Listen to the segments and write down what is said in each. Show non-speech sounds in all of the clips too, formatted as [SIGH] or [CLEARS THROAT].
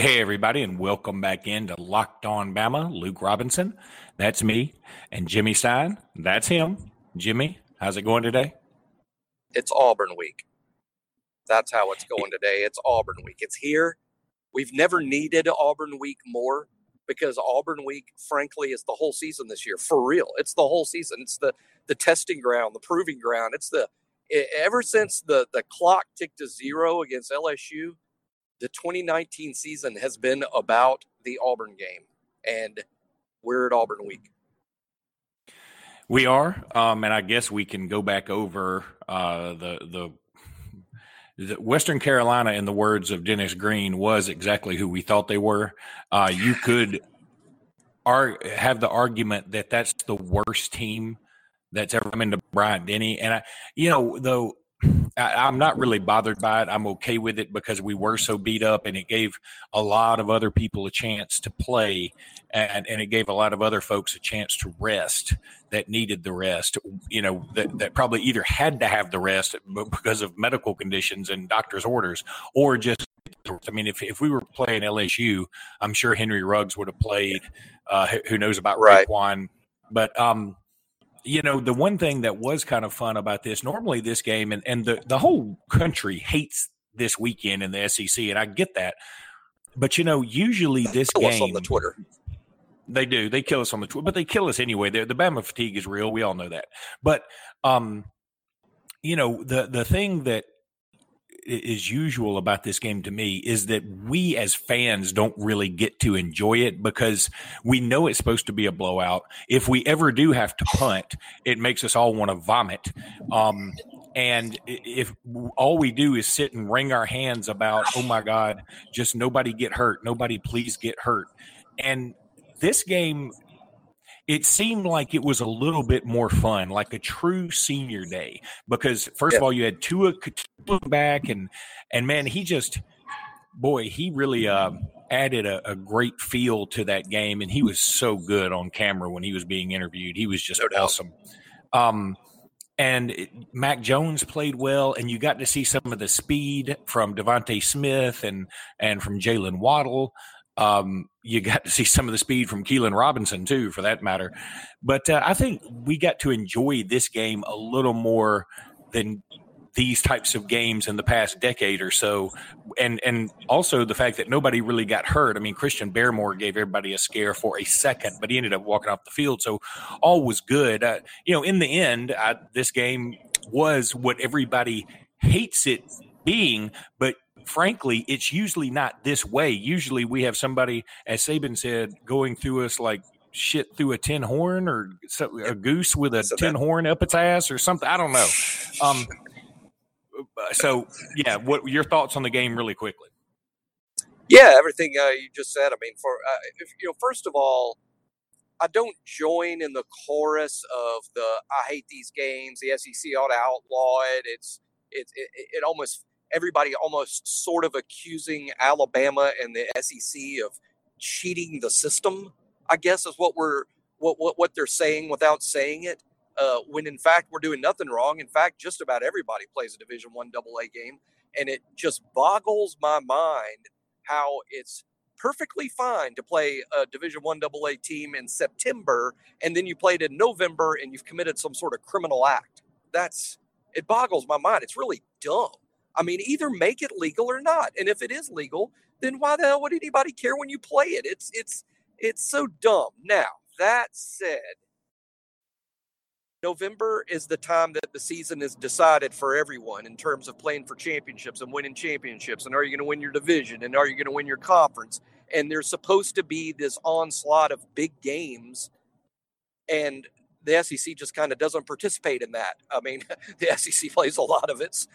Hey, everybody, and welcome back into Locked On Bama. Luke Robinson, that's me, and Jimmy Stein, that's him. Jimmy, how's it going today? It's Auburn week. That's how it's going today. It's Auburn week. It's here. We've never needed Auburn week more because Auburn week, frankly, is the whole season this year. For real, it's the whole season. It's the the testing ground, the proving ground. It's the ever since the the clock ticked to zero against LSU the 2019 season has been about the Auburn game, and we're at Auburn week. We are, um, and I guess we can go back over uh, the, the Western Carolina, in the words of Dennis Green, was exactly who we thought they were. Uh, you could ar- have the argument that that's the worst team that's ever come into Bryant Denny, and I, you know, though I, am not really bothered by it. I'm okay with it because we were so beat up, and it gave a lot of other people a chance to play, and, and it gave a lot of other folks a chance to rest that needed the rest. You know, that, that probably either had to have the rest because of medical conditions and doctor's orders, or just. I mean, if, if we were playing LSU, I'm sure Henry Ruggs would have played. Uh, who knows about right. Raekwon? But um, you know, the one thing that was kind of fun about this, normally this game and, and the, the whole country hates this weekend in the SEC, and I get that. But you know, usually this kill game on the Twitter. They do. They kill us on the Twitter, but they kill us anyway. The, the Bama fatigue is real. We all know that. But um, you know, the the thing that is usual about this game to me is that we as fans don't really get to enjoy it because we know it's supposed to be a blowout. If we ever do have to punt, it makes us all want to vomit. Um, and if all we do is sit and wring our hands about, oh my God, just nobody get hurt, nobody please get hurt. And this game it seemed like it was a little bit more fun, like a true senior day. Because first yeah. of all, you had Tua back, and and man, he just boy, he really uh, added a, a, great feel to that game, and he was so good on camera when he was being interviewed. He was just no awesome. Um, and it, Mac Jones played well, and you got to see some of the speed from DeVonta Smith and and from Jaylen Waddle. Um, you got to see some of the speed from Keilan Robinson too, for that matter. But uh, I think we got to enjoy this game a little more than these types of games in the past decade or so, and and also the fact that nobody really got hurt. I mean, Christian Barmore gave everybody a scare for a second, but he ended up walking off the field, so all was good. Uh, you know, in the end, I, this game was what everybody hates it being, but frankly, it's usually not this way. Usually we have somebody, as Saban said, going through us like shit through a tin horn or a goose with a so tin that, horn up its ass or something. I don't know. [SIGHS] Um, so yeah, what your thoughts on the game really quickly? Yeah, everything uh, you just said. I mean, for uh, if, you know, first of all, I don't join in the chorus of the "I hate these games." The SEC ought to outlaw it. It's it, it, it almost everybody almost sort of accusing Alabama and the SEC of cheating the system. I guess is what we're what what, what they're saying without saying it. Uh, when in fact we're doing nothing wrong. In fact, just about everybody plays a Division One Double A game, and it just boggles my mind how it's perfectly fine to play a Division One Double A team in September, and then you played in November, and you've committed some sort of criminal act. That's it boggles my mind. It's really dumb. I mean, either make it legal or not. And if it is legal, then why the hell would anybody care when you play it? It's it's it's so dumb. Now, that said, November is the time that the season is decided for everyone in terms of playing for championships and winning championships. And are you going to win your division? And are you going to win your conference? And there's supposed to be this onslaught of big games. And the SEC just kind of doesn't participate in that. I mean, [LAUGHS] the SEC plays a lot of its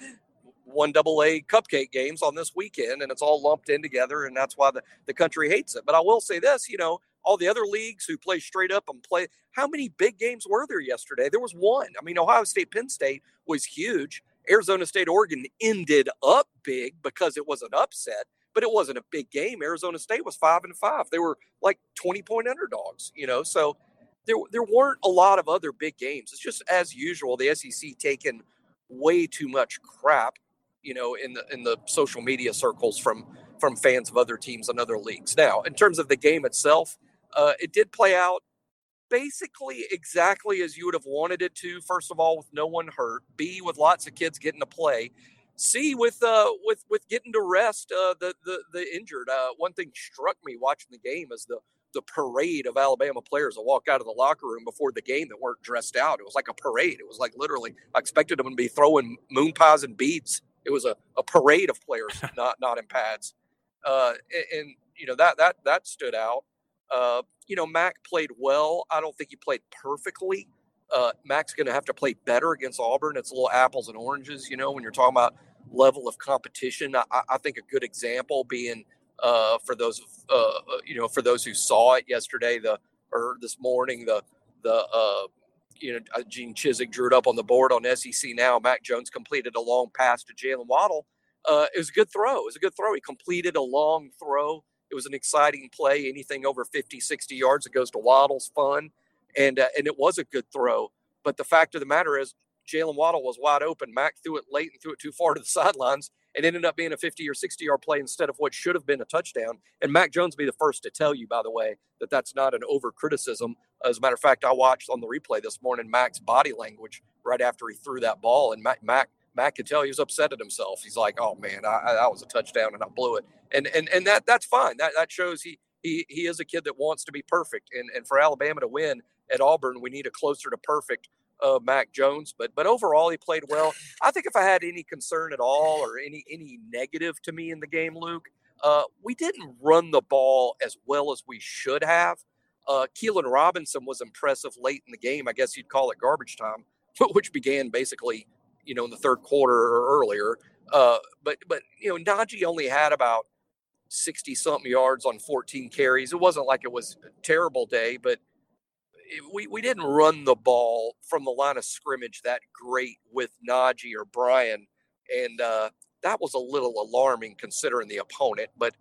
one double A cupcake games on this weekend, and it's all lumped in together, and that's why the, the country hates it. But I will say this, you know, all the other leagues who play straight up and play, how many big games were there yesterday? There was one. I mean, Ohio State, Penn State was huge. Arizona State, Oregon ended up big because it was an upset, but it wasn't a big game. Arizona State was five and five. They were like 20 point underdogs, you know, so there, there weren't a lot of other big games. It's just as usual, the SEC taking way too much crap you know, in the in the social media circles from from fans of other teams and other leagues. Now, in terms of the game itself, uh, it did play out basically exactly as you would have wanted it to. First of all, with no one hurt. B, with lots of kids getting to play. C, with uh, with with getting to rest uh, the the the injured. Uh, one thing struck me watching the game is the the parade of Alabama players that walk out of the locker room before the game that weren't dressed out. It was like a parade. It was like literally, I expected them to be throwing moon pies and beads. It was a, a parade of players, [LAUGHS] not not in pads. Uh, and, and, you know that that that stood out. Uh, you know, Mac played well. I don't think he played perfectly. Uh, Mac's going to have to play better against Auburn. It's a little apples and oranges, you know, when you're talking about level of competition. I, I think a good example being uh, for those, uh, uh, you know, for those who saw it yesterday, the or this morning, the the uh, you know uh, Gene Chizik drew it up on the board on SEC now. Mac Jones completed a long pass to Jaylen Waddle. Uh, it was a good throw. It was a good throw. He completed a long throw. It was an exciting play. Anything over 50, 60 yards that goes to Waddle's fun. And, uh, and it was a good throw. But the fact of the matter is, Jaylen Waddle was wide open. Mac threw it late and threw it too far to the [LAUGHS] sidelines. It ended up being a 50 or 60 yard play instead of what should have been a touchdown. And Mac Jones be the first to tell you, by the way, that that's not an over criticism. As a matter of fact, I watched on the replay this morning Mac's body language right after he threw that ball, and Mac Mac, Mac could tell he was upset at himself. He's like, "Oh man, I, I, that was a touchdown and I blew it," and and and that that's fine. That that shows he he he is a kid that wants to be perfect, and and for Alabama to win at Auburn, we need a closer to perfect uh, Mac Jones, but but overall he played well. I think if I had any concern at all or any any negative to me in the game, Luke, uh, we didn't run the ball as well as we should have. Uh, Keilan Robinson was impressive late in the game. I guess you'd call it garbage time, [LAUGHS] which began basically, you know, in the third quarter or earlier. Uh, but but you know, Najee only had about sixty something yards on fourteen carries. It wasn't like it was a terrible day, but we, we didn't run the ball from the line of scrimmage that great with Najee or Brian, and uh, that was a little alarming considering the opponent. But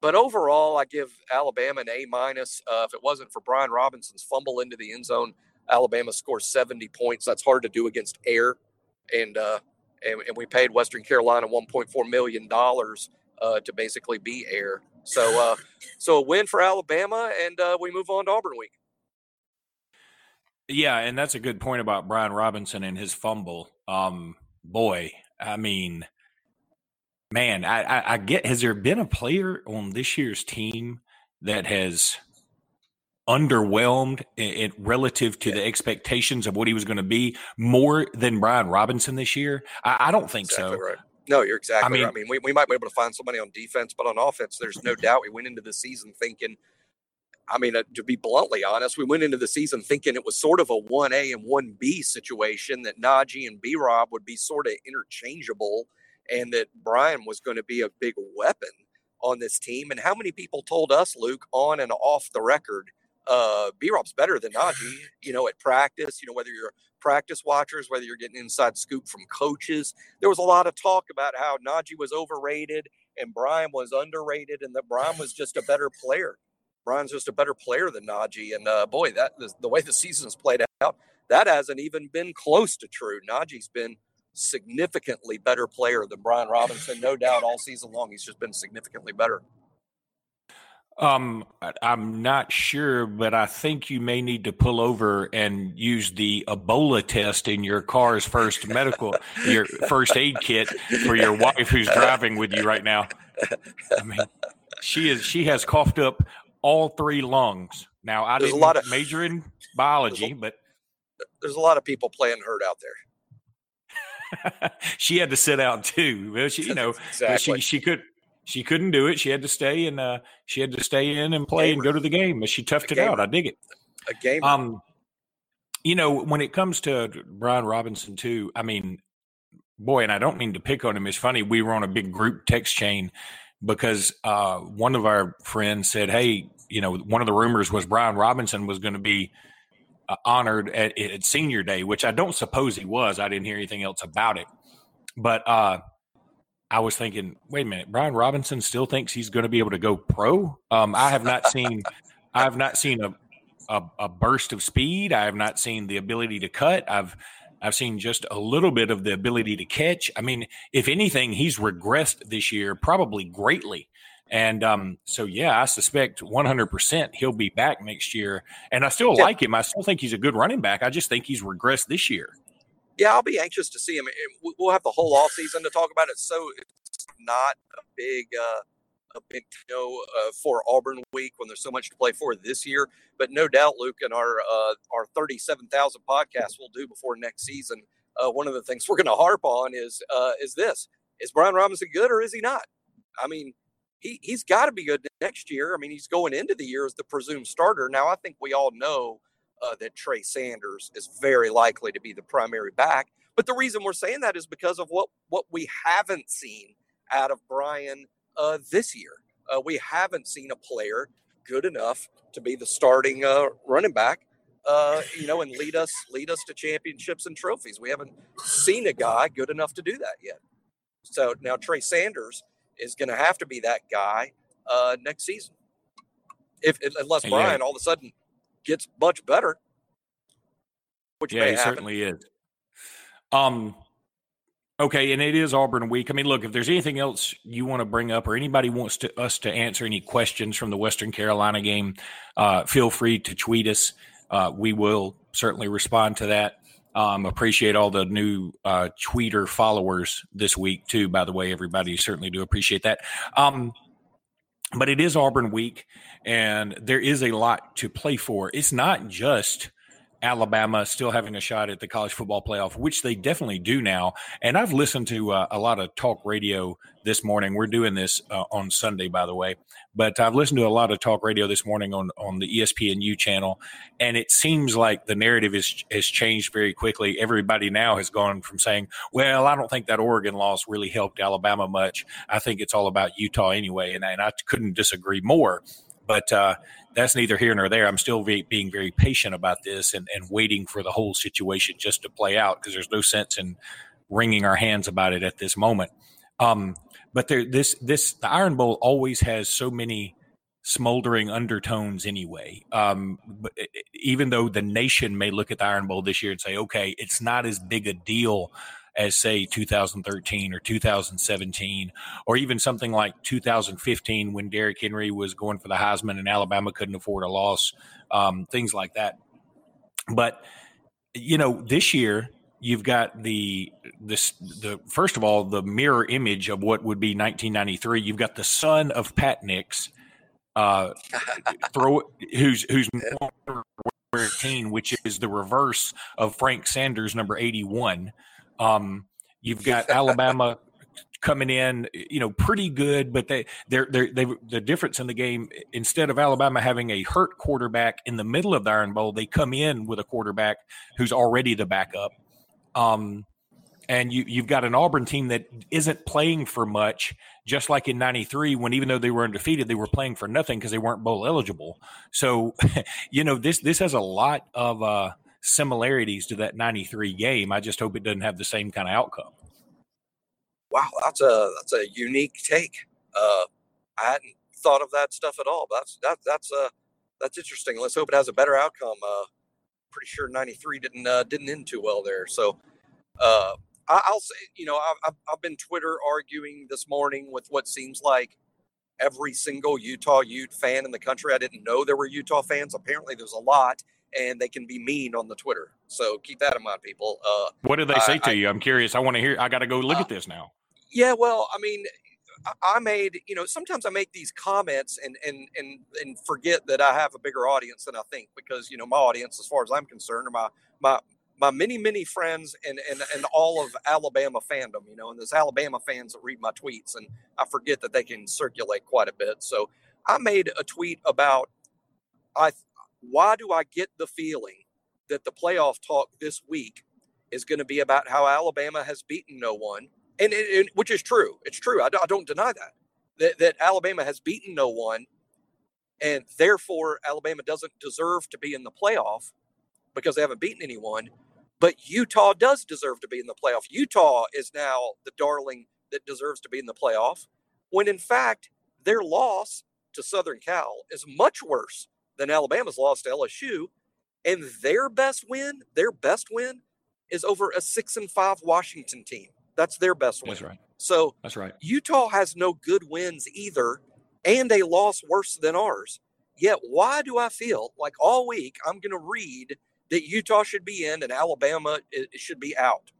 but overall, I give Alabama an A minus. Uh, if it wasn't for Brian Robinson's fumble into the end zone, Alabama scores 70 points. That's hard to do against air, and uh, and, and we paid Western Carolina 1.4 million dollars uh, to basically be air. So uh, so a win for Alabama, and uh, we move on to Auburn week. Yeah, and that's a good point about Brian Robinson and his fumble. Um, boy, I mean, man, I, I, I get. Has there been a player on this year's team that has underwhelmed it, relative to yeah. the expectations of what he was going to be more than Brian Robinson this year? I, I don't think exactly so. Right. No, you're exactly I mean, right. I mean, we, we might be able to find somebody on defense, but on offense, there's no doubt we went into the season thinking – I mean, uh, to be bluntly honest, we went into the season thinking it was sort of a 1A and 1B situation that Najee and B Rob would be sort of interchangeable and that Brian was going to be a big weapon on this team. And how many people told us, Luke, on and off the record, uh, B Rob's better than Najee, you know, at practice, you know, whether you're practice watchers, whether you're getting inside scoop from coaches. There was a lot of talk about how Najee was overrated and Brian was underrated and that Brian was just a better player. Brian's just a better player than Najee. And uh, boy, that the, the way the season's played out, that hasn't even been close to true. Najee's been significantly better player than Brian Robinson, no doubt, all season long. He's just been significantly better. Um, I'm not sure, but I think you may need to pull over and use the Ebola test in your car's first medical, your first aid kit for your wife who's driving with you right now. I mean, she is she has coughed up all three lungs. Now I there's didn't a lot of, major in biology, there's a, but there's a lot of people playing hurt out there. [LAUGHS] she had to sit out too. Well, she, you know, [LAUGHS] exactly. she she could she couldn't do it. She had to stay and uh, she had to stay in and play and go to the game. But she toughed it out. I dig it. A game. Um, you know, when it comes to Brian Robinson too, I mean, boy, and I don't mean to pick on him. It's funny. We were on a big group text chain because uh, one of our friends said, "Hey, you know, one of the rumors was Brian Robinson was going to be uh, honored at, at, Senior Day, which I don't suppose he was. I didn't hear anything else about it, but uh, I was thinking, wait a minute, Brian Robinson still thinks he's going to be able to go pro. Um, I have not seen, I have not seen a, a, a burst of speed. I have not seen the ability to cut. I've I've seen just a little bit of the ability to catch. I mean, if anything, he's regressed this year, probably greatly. And um, so, yeah, I suspect 100% he'll be back next year. And I still yeah. like him. I still think he's a good running back. I just think he's regressed this year. Yeah, I'll be anxious to see him. We'll have the whole off season to talk about it. So it's not a big, uh, a big you know uh, for Auburn week when there's so much to play for this year. But no doubt, Luke, and our uh, our 37,000 podcasts we'll do before next season. Uh, one of the things [LAUGHS] we're going to harp on is uh, is this: is Brian Robinson good or is he not? I mean, he he's got to be good next year. I mean, he's going into the year as the presumed starter. Now, I think we all know uh, that Trey Sanders is very likely to be the primary back. But the reason we're saying that is because of what what we haven't seen out of Brian uh, this year. Uh, we haven't seen a player good enough to be the starting uh, running back. Uh, you know, and lead us lead us to championships and trophies. We haven't seen a guy good enough to do that yet. So now Trey Sanders is going to have to be that guy uh, next season. If unless Brian yeah. all of a sudden gets much better, which yeah, he happen. certainly is. Um, okay, and it is Auburn week. I mean, look, if there's anything else you want to bring up, or anybody wants to us to answer any questions from the Western Carolina game, uh, feel free to tweet us. Uh, we will certainly respond to that. Um, appreciate all the new uh, tweeter followers this week too. By the way, everybody certainly do appreciate that. Um, but it is Auburn week, and there is a lot to play for. It's not just Alabama still having a shot at the college football playoff, which they definitely do now. And I've listened to uh, a lot of talk radio this morning. We're doing this uh, on Sunday, by the way, but I've listened to a lot of talk radio this morning on on the ESPNU channel, and it seems like the narrative is has changed very quickly. Everybody now has gone from saying, "Well, I don't think that Oregon loss really helped Alabama much. I think it's all about Utah anyway," and, and I couldn't disagree more. But uh, that's neither here nor there. I'm still be, being very patient about this and, and waiting for the whole situation just to play out because there's no sense in wringing our hands about it at this moment. Um, but there, this this the Iron Bowl always has so many smoldering undertones anyway. Um, but even though the nation may look at the Iron Bowl this year and say, okay, it's not as big a deal as say 2013 or 2017 or even something like 2015 when Derrick Henry was going for the Heisman and Alabama couldn't afford a loss, um, things like that. But you know, this year you've got the this the first of all the mirror image of what would be 1993. You've got the son of Pat Nix, uh, [LAUGHS] throw who's who's which is the reverse of Frank Sanders number 81. Um, you've got Alabama coming in, you know, pretty good, but they they're they're they the difference in the game instead of Alabama having a hurt quarterback in the middle of the Iron Bowl, they come in with a quarterback who's already the backup. Um, and you you've got an Auburn team that isn't playing for much, just like in '93 when even though they were undefeated, they were playing for nothing because they weren't bowl eligible. So, [LAUGHS] you know this this has a lot of uh, similarities to that 93 game. I just hope it doesn't have the same kind of outcome. Wow, that's a that's a unique take. Uh, I hadn't thought of that stuff at all. But that's that that's uh that's interesting. Let's hope it has a better outcome. Uh, pretty sure 93 didn't uh, didn't end too well there. So uh, I, will say, you know, I've, I've been Twitter arguing this morning with what seems like every single Utah Ute fan in the country. I didn't know there were Utah fans. Apparently, there's a lot, and they can be mean on the Twitter. So keep that in mind, people. Uh, what did they say I, to you? I'm curious. I want to hear. I got to go look uh, at this now. Yeah, well, I mean, I made, you know, sometimes I make these comments and and and and forget that I have a bigger audience than I think because you know my audience, as far as I'm concerned, are my my my many many friends and and and all of Alabama fandom, you know, and there's Alabama fans that read my tweets, and I forget that they can circulate quite a bit. So I made a tweet about I why do I get the feeling that the playoff talk this week is going to be about how Alabama has beaten no one, and, and which is true. It's true. I, I don't deny that. that. That Alabama has beaten no one, and therefore Alabama doesn't deserve to be in the playoff because they haven't beaten anyone. But Utah does deserve to be in the playoff. Utah is now the darling that deserves to be in the playoff, when in fact their loss to Southern Cal is much worse than Alabama's loss to LSU. And their best win, their best win is over a six and five Washington team. That's their best win. That's right. So that's right. Utah has no good wins either, and a loss worse than ours. Yet, why do I feel like all week I'm going to read that Utah should be in and Alabama should be out?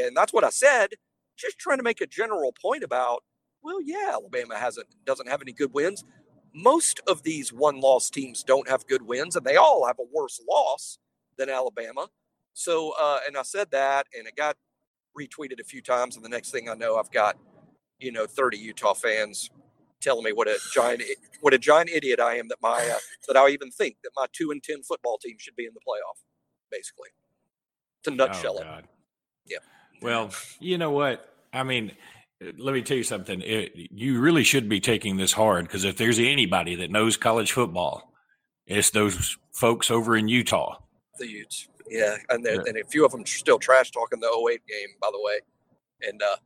And that's what I said. Just trying to make a general point about, well, yeah, Alabama hasn't doesn't have any good wins. Most of these one-loss teams don't have good wins, and they all have a worse loss than Alabama. So, uh, and I said that, and it got retweeted a few times. And the next thing I know, I've got, you know, 30 Utah fans telling me what a giant, what a giant idiot I am that my, uh, that I even think that my two and 10 football team should be in the playoff, basically. To nutshell oh, it. Yeah. Well, you know what? I mean, let me tell you something. It, you really should be taking this hard because if there's anybody that knows college football, it's those folks over in Utah. The Utes. Yeah, and, yeah. and a few of them still trash talking the 08 game, by the way. And uh,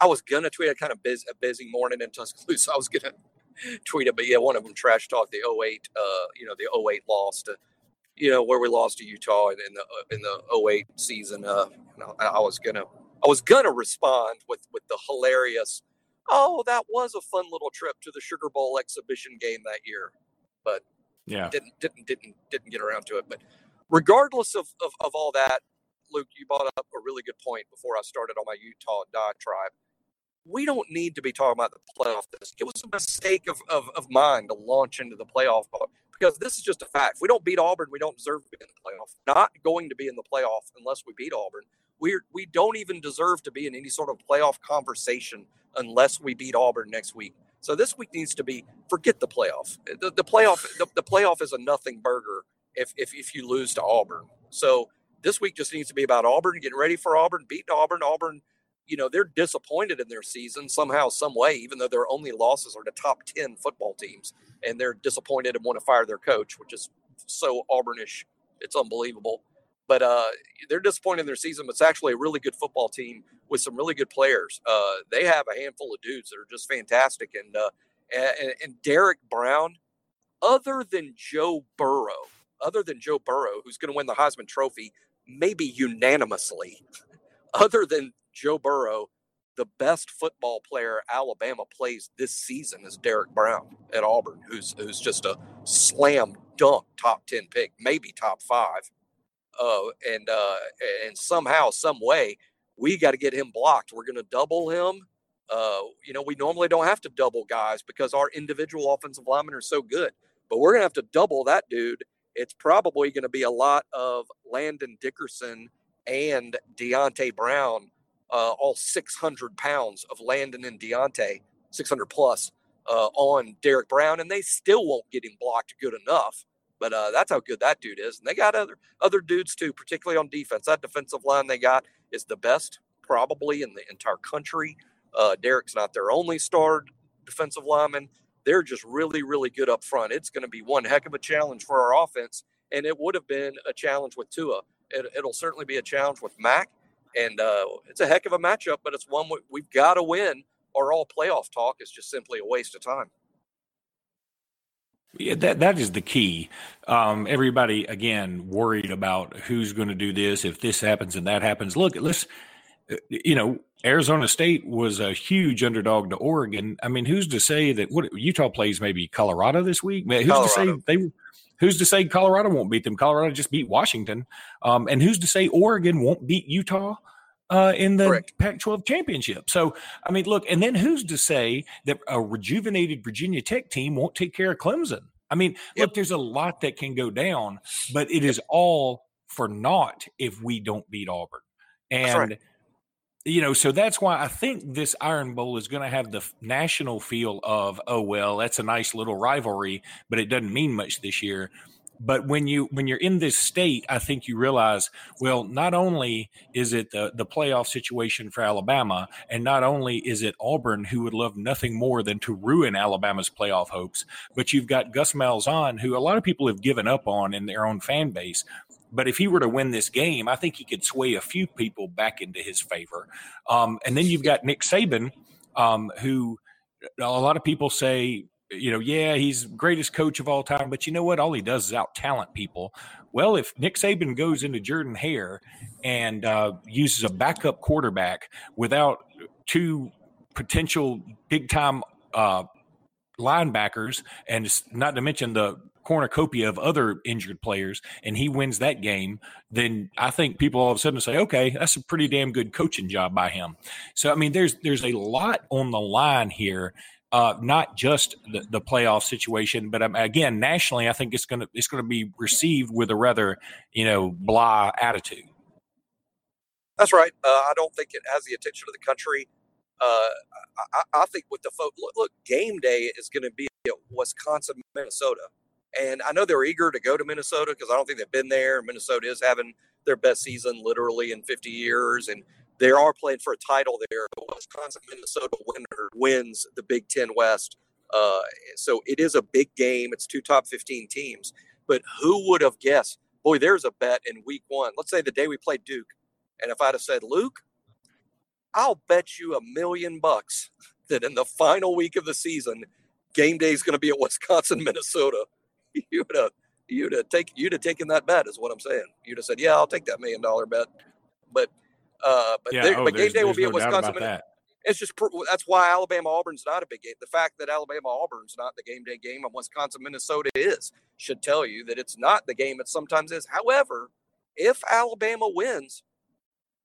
I was gonna tweet a kind of busy, a busy morning in Tuscaloosa. [LAUGHS] I was gonna tweet it, but yeah, one of them trash talked the 08, uh, you know, the 08 loss to, you know, where we lost to Utah in, in the uh, in the 08 season. Uh, I, I was gonna I was gonna respond with with the hilarious, oh, that was a fun little trip to the Sugar Bowl exhibition game that year, but yeah, didn't didn't didn't didn't get around to it. But regardless of, of, of all that, Luke, you brought up a really good point before I started on my Utah diatribe. We don't need to be talking about the playoff. This it was a mistake of, of, of mine to launch into the playoff talk because this is just a fact. If we don't beat Auburn, we don't deserve to be in the playoff. Not going to be in the playoff unless we beat Auburn. We we don't even deserve to be in any sort of playoff conversation unless we beat Auburn next week. So this week needs to be forget the playoff. The, the playoff the, the playoff is a nothing burger if, if, if you lose to Auburn. So this week just needs to be about Auburn, getting ready for Auburn, beating Auburn. Auburn, you know, they're disappointed in their season somehow, some way, even though their only losses are to top 10 football teams. And they're disappointed and want to fire their coach, which is so Auburnish. It's unbelievable. But uh, they're disappointed in their season, but it's actually a really good football team with some really good players. Uh, they have a handful of dudes that are just fantastic. And, uh, and, and Derrick Brown, other than Joe Burrow, other than Joe Burrow, who's going to win the Heisman Trophy, maybe unanimously, [LAUGHS] other than Joe Burrow, the best football player Alabama plays this season is Derrick Brown at Auburn, who's who's just a slam dunk top ten pick, maybe top five. Uh, and uh, and somehow, some way, we got to get him blocked. We're going to double him. Uh, you know, we normally don't have to double guys because our individual offensive linemen are so good, but we're going to have to double that dude it's probably going to be a lot of Landon Dickerson and Deonte Brown, uh, all 600 pounds of Landon and Deonte, 600 plus uh, on Derrick Brown, and they still won't get him blocked good enough. But uh, that's how good that dude is, and they got other other dudes too, particularly on defense. That defensive line they got is the best probably in the entire country. Uh, Derrick's not their only star defensive lineman they're just really, really good up front. It's going to be one heck of a challenge for our offense, and it would have been a challenge with Tua. It, will certainly be a challenge with Mac, and uh, it's a heck of a matchup, but it's one we, have got to win, or all playoff talk is just simply a waste of time. Yeah, that that is the key. Um, everybody again worried about who's going to do this if this happens and that happens. Look, let's you know Arizona State was a huge underdog to Oregon. I mean, who's to say that what Utah plays maybe Colorado this week? who's Colorado. to say they? Who's to say Colorado won't beat them? Colorado just beat Washington, um, and who's to say Oregon won't beat Utah uh, in the Correct. Pac-12 championship? So, I mean, look, and then who's to say that a rejuvenated Virginia Tech team won't take care of Clemson? I mean, yep. look, there's a lot that can go down, but it is all for naught if we don't beat Auburn. And you know, so that's why I think this Iron Bowl is going to have the national feel of, oh well, that's a nice little rivalry, but it doesn't mean much this year. But when you when you're in this state, I think you realize, well, not only is it the the playoff situation for Alabama, and not only is it Auburn who would love nothing more than to ruin Alabama's playoff hopes, but you've got Gus Malzahn, who a lot of people have given up on in their own fan base, but if he were to win this game, I think he could sway a few people back into his favor. Um, and then you've got Nick Saban, um, who a lot of people say, you know, yeah, he's greatest coach of all time, but you know what? All he does is out talent people. Well, if Nick Saban goes into Jordan Hare and uh, uses a backup quarterback without two potential big time uh, linebackers, and not to mention the cornucopia of other injured players, and he wins that game, then I think people all of a sudden say, okay, that's a pretty damn good coaching job by him. So I mean, there's there's a lot on the line here. Uh, not just the, the playoff situation, but um, again, nationally, I think it's going to it's going to be received with a rather you know blah attitude. That's right. Uh, I don't think it has the attention of the country. Uh, I, I, think with the folks, look, look, game day is going to be at Wisconsin, Minnesota. And I know they're eager to go to Minnesota because I don't think they've been there. Minnesota is having their best season literally in 50 years. And they are playing for a title there. Wisconsin, Minnesota winner wins the Big Ten West. Uh, so it is a big game. It's two top 15 teams. But who would have guessed? Boy, there's a bet in week one. Let's say the day we played Duke. And if I'd have said, Luke, I'll bet you a million bucks that in the final week of the season, game day is going to be at Wisconsin, [LAUGHS] Minnesota. [LAUGHS] You'd have you'd have you'd have taken that bet, is what I'm saying. You'd have said, "Yeah, I'll take that million dollar bet." But uh, but, yeah, oh, but game day will be no at Wisconsin. Minnesota. It's just that's why Alabama Auburn's not a big game. The fact that Alabama Auburn's not the game day game and Wisconsin Minnesota is should tell you that it's not the game it sometimes is. However, if Alabama wins,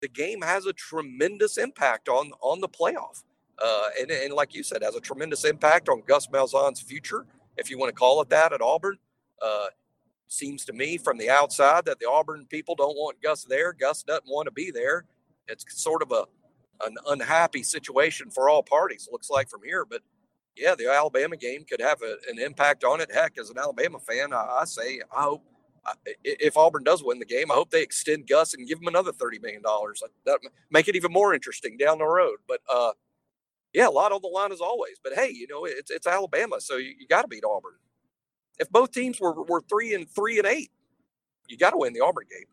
the game has a tremendous impact on on the playoff. Uh, and, and like you said, has a tremendous impact on Gus Malzahn's future, if you want to call it that, at Auburn. Uh, seems to me from the outside that the Auburn people don't want Gus there. Gus doesn't want to be there. It's sort of a an unhappy situation for all parties. Looks like from here, but yeah, the Alabama game could have a, an impact on it. Heck, as an Alabama fan, I, I say I hope if Auburn does win the game, I hope they extend Gus and give him another thirty million dollars. That make it even more interesting down the road. But uh, yeah, a lot on the line as always. But hey, you know it's it's Alabama, so you, you got to beat Auburn. If both teams were were three and three and eight, you got to win the Auburn game.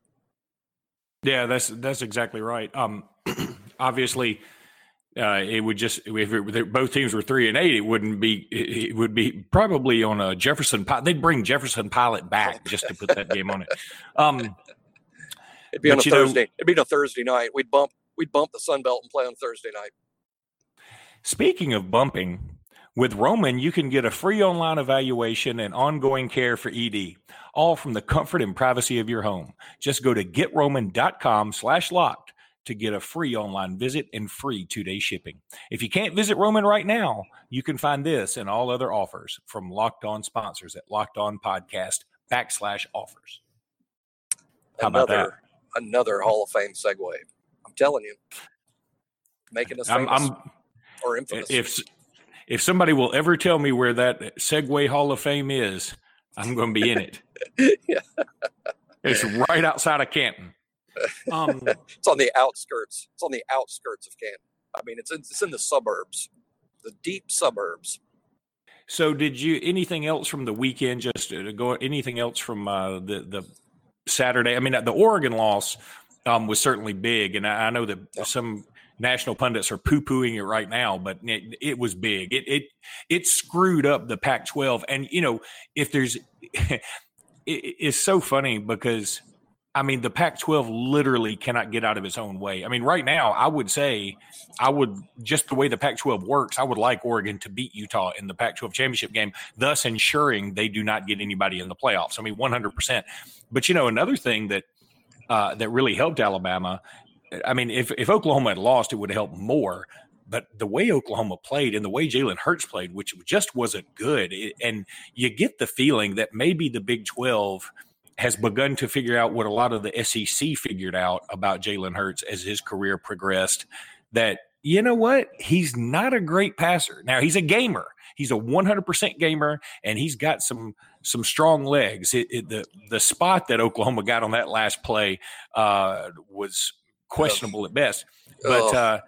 Yeah, that's that's exactly right. Um, [CLEARS THROAT] obviously, uh, it would just if it, both teams were three and eight, it wouldn't be. It would be probably on a Jefferson. They'd bring Jefferson Pilot back just to put that game on it. Um, It'd be on a Thursday. Know, It'd be on a Thursday night. We'd bump. We'd bump the Sun Belt and play on Thursday night. Speaking of bumping, with Roman, you can get a free online evaluation and ongoing care for ED, all from the comfort and privacy of your home. Just go to getroman.com slash locked to get a free online visit and free two day shipping. If you can't visit Roman right now, you can find this and all other offers from Locked On sponsors at Locked On Podcast backslash offers. How another, about that? Another Hall of Fame segue. I'm telling you, making us famous I'm, I'm, or infamous. If if somebody will ever tell me where that segue Hall of Fame is, I'm going to be in it. [LAUGHS] yeah. It's right outside of Canton. Um, [LAUGHS] it's on the outskirts. It's on the outskirts of Canton. I mean, it's in, it's in the suburbs, the deep suburbs. So, did you anything else from the weekend? Just to go anything else from uh, the the Saturday? I mean, the Oregon loss um, was certainly big, and I, I know that some national pundits are poo pooing it right now, but it, it was big. It it it screwed up the Pac-12, and you know if there's, [LAUGHS] it, it's so funny because I mean, the Pac 12 literally cannot get out of its own way. I mean, right now, I would say, I would just the way the Pac 12 works, I would like Oregon to beat Utah in the Pac 12 championship game, thus ensuring they do not get anybody in the playoffs. I mean, 100%. But, you know, another thing that, uh, that really helped Alabama, I mean, if, if Oklahoma had lost, it would have helped more. But the way Oklahoma played and the way Jalen Hurts played, which just wasn't good, it, and you get the feeling that maybe the Big 12 – has begun to figure out what a lot of the SEC figured out about Jalen Hurts as his career progressed. That you know what, he's not a great passer. Now he's a gamer. He's a 100% gamer, and he's got some some strong legs. It, it, the the spot that Oklahoma got on that last play uh, was questionable at best. But uh,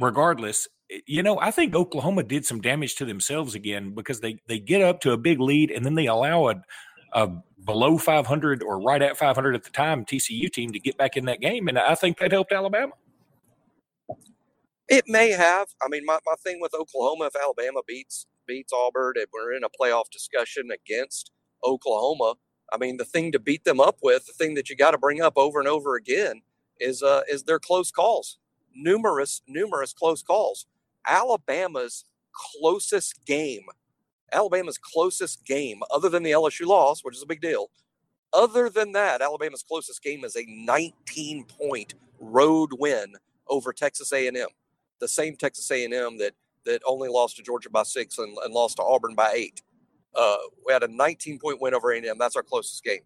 regardless, you know, I think Oklahoma did some damage to themselves again because they they get up to a big lead and then they allow a a below 500 or right at 500 at the time TCU team to get back in that game. And I think that helped Alabama. It may have. I mean, my, my thing with Oklahoma, if Alabama beats beats Auburn and we're in a playoff discussion against Oklahoma, I mean, the thing to beat them up with, the thing that you got to bring up over and over again, is uh, is their close calls. Numerous, numerous close calls. Alabama's closest game, Alabama's closest game, other than the LSU loss, which is a big deal. Other than that, Alabama's closest game is a 19 point road win over Texas A&M, the same Texas A&M that that only lost to Georgia by six and, and lost to Auburn by eight. Uh, we had a 19 point win over A&M. That's our closest game.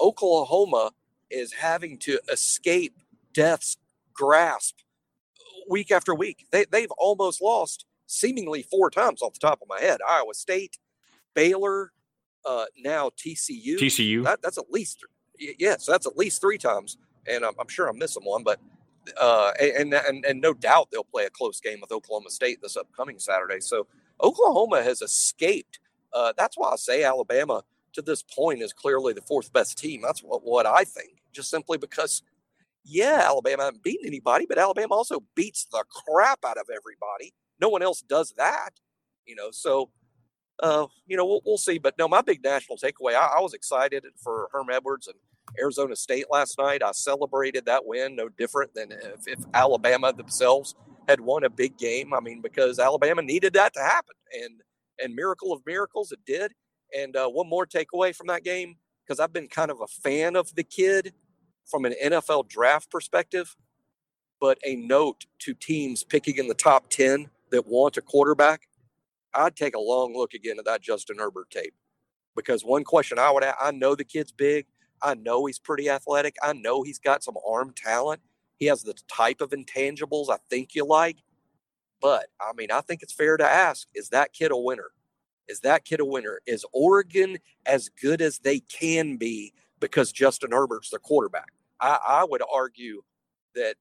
Oklahoma is having to escape death's grasp week after week. They, they've almost lost seemingly four times off the top of my head. Iowa State, Baylor, uh, now TCU. TCU. That, that's at least yes, that's at least three times, and I'm, I'm sure I'm missing one, but uh, and, and and no doubt they'll play a close game with Oklahoma State this upcoming Saturday. So Oklahoma has escaped. Uh, that's why I say Alabama to this point is clearly the fourth best team. That's what, what I think. Just simply because, yeah, Alabama hasn't beaten anybody, but Alabama also beats the crap out of everybody. No one else does that, you know. So, uh, you know, we'll, we'll see. But no, my big national takeaway, I, I was excited for Herm Edwards and Arizona State last night. I celebrated that win, no different than if, if, Alabama themselves had won a big game. I mean, because Alabama needed that to happen, and and miracle of miracles, it did. And uh, one more takeaway from that game, because I've been kind of a fan of the kid from an NFL draft perspective, but a note to teams picking in the top ten that want a quarterback. I'd take a long look again at that Justin Herbert tape because one question I would ask, I know the kid's big. I know he's pretty athletic. I know he's got some arm talent. He has the type of intangibles I think you like. But I mean, I think it's fair to ask is that kid a winner? Is that kid a winner? Is Oregon as good as they can be because Justin Herbert's the quarterback? I, I would argue that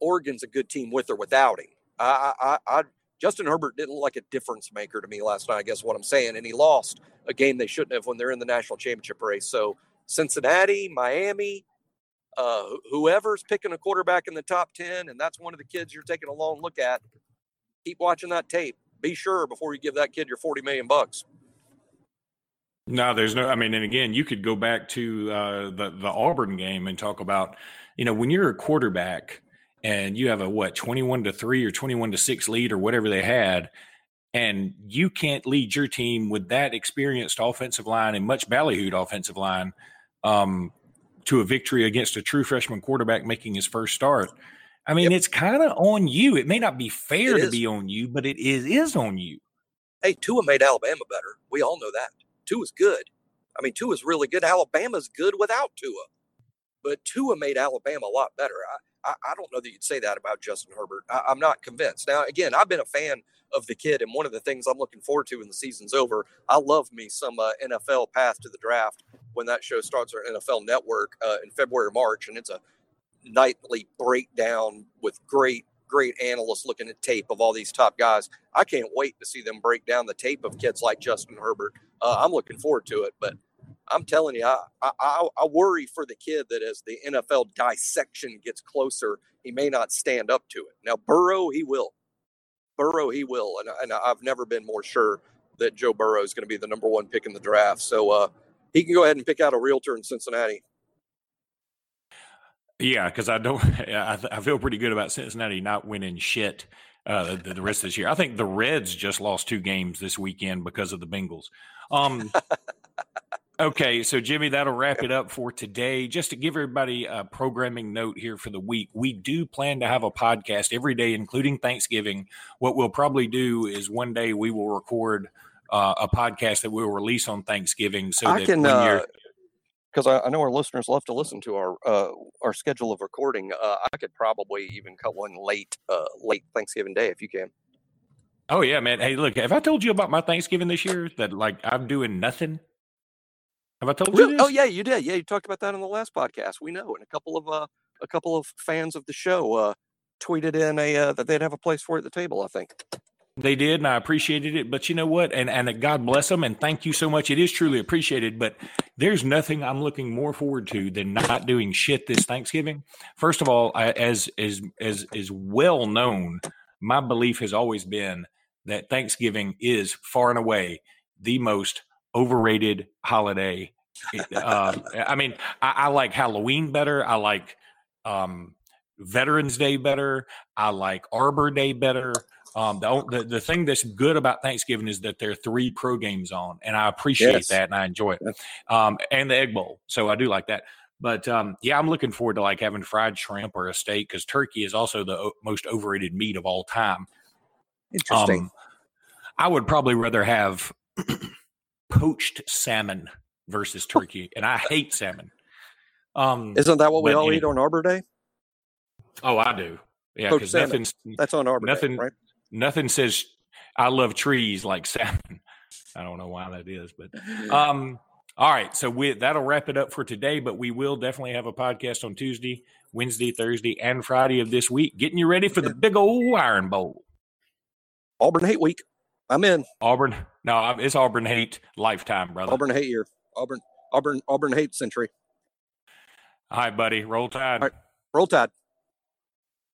Oregon's a good team with or without him. I, I, I, Justin Herbert didn't look like a difference maker to me last night. I guess what I'm saying, and he lost a game they shouldn't have when they're in the national championship race. So Cincinnati, Miami, uh, whoever's picking a quarterback in the top 10, and that's one of the kids you're taking a long look at, keep watching that tape. Be sure before you give that kid your 40 million bucks. No, there's no. I mean, and again, you could go back to uh, the the Auburn game and talk about, you know, when you're a quarterback and you have a what 21 to three or 21 to six lead or whatever they had, and you can't lead your team with that experienced offensive line and much ballyhooed offensive line um, to a victory against a true freshman quarterback making his first start. I mean, yep. it's kind of on you. It may not be fair to be on you, but it is is on you. Hey, Tua made Alabama better. We all know that. Tua's good. I mean, Tua's really good. Alabama's good without Tua, but Tua made Alabama a lot better. I, I, I don't know that you'd say that about Justin Herbert. I, I'm not convinced. Now, again, I've been a fan of the kid, and one of the things I'm looking forward to when the season's over, I love me some uh, NFL Path to the Draft when that show starts on NFL Network uh, in February or March, and it's a nightly breakdown with great great analysts looking at tape of all these top guys. I can't wait to see them break down the tape of kids like Justin Herbert. Uh, I'm looking forward to it, but I'm telling you, I, I, I worry for the kid that as the NFL dissection gets closer, he may not stand up to it. Now, Burrow, he will. Burrow, he will, and, and I've never been more sure that Joe Burrow is going to be the number one pick in the draft. So uh, he can go ahead and pick out a realtor in Cincinnati. Yeah, because I don't. [LAUGHS] I, I, feel pretty good about Cincinnati not winning shit uh, the, the, rest of this year. I think the Reds just lost two games this weekend because of the Bengals. Um, okay, so Jimmy, that'll wrap it up for today. Just to give everybody a programming note here for the week, we do plan to have a podcast every day, including Thanksgiving. What we'll probably do is one day we will record uh, a podcast that we'll release on Thanksgiving. So I can, because I, I, know our listeners love to listen to our uh, our schedule of recording. Uh, I could probably even cut one late uh, late Thanksgiving Day if you can. Oh yeah, man. Hey, look, have I told you about my Thanksgiving this year? That like I'm doing nothing. Have I told you? Oh yeah, you did. Yeah, you talked about that on the last podcast. We know, and a couple of uh, a couple of fans of the show uh, tweeted in a uh, that they'd have a place for it at the table. I think. They did, and I appreciated it. But you know what? And and God bless them, and thank you so much. It is truly appreciated. But there's nothing I'm looking more forward to than not doing shit this Thanksgiving. First of all, I, as as as is well known, my belief has always been that Thanksgiving is far and away the most overrated holiday uh, I mean, I, I, like Halloween better. I like um, Veterans Day better. I like Arbor Day better. Um, the, the, the thing that's good about Thanksgiving is that there are three pro games on, and I appreciate yes. that and I enjoy it. Um, and the Egg Bowl, so I do like that. But um, yeah, I'm looking forward to like having fried shrimp or a steak because turkey is also the o- most overrated meat of all time. Interesting. Um, I would probably rather have [CLEARS THROAT] poached salmon versus turkey, and I hate salmon. Um, Isn't that what we all anyway. eat on Arbor Day? Oh, I do. Yeah, because nothing's that's on Arbor nothing, Day, right? Nothing says I love trees like salmon. [LAUGHS] I don't know why that is, but [LAUGHS] um, all right. So we that'll wrap it up for today. But we will definitely have a podcast on Tuesday, Wednesday, Thursday, and Friday of this week, getting you ready for the big old Iron Bowl. Auburn Hate Week. I'm in. Auburn. No, it's Auburn Hate lifetime, brother. Auburn Hate year. Auburn. Auburn. Auburn Hate century. All right, buddy. Roll Tide. All right. Roll Tide.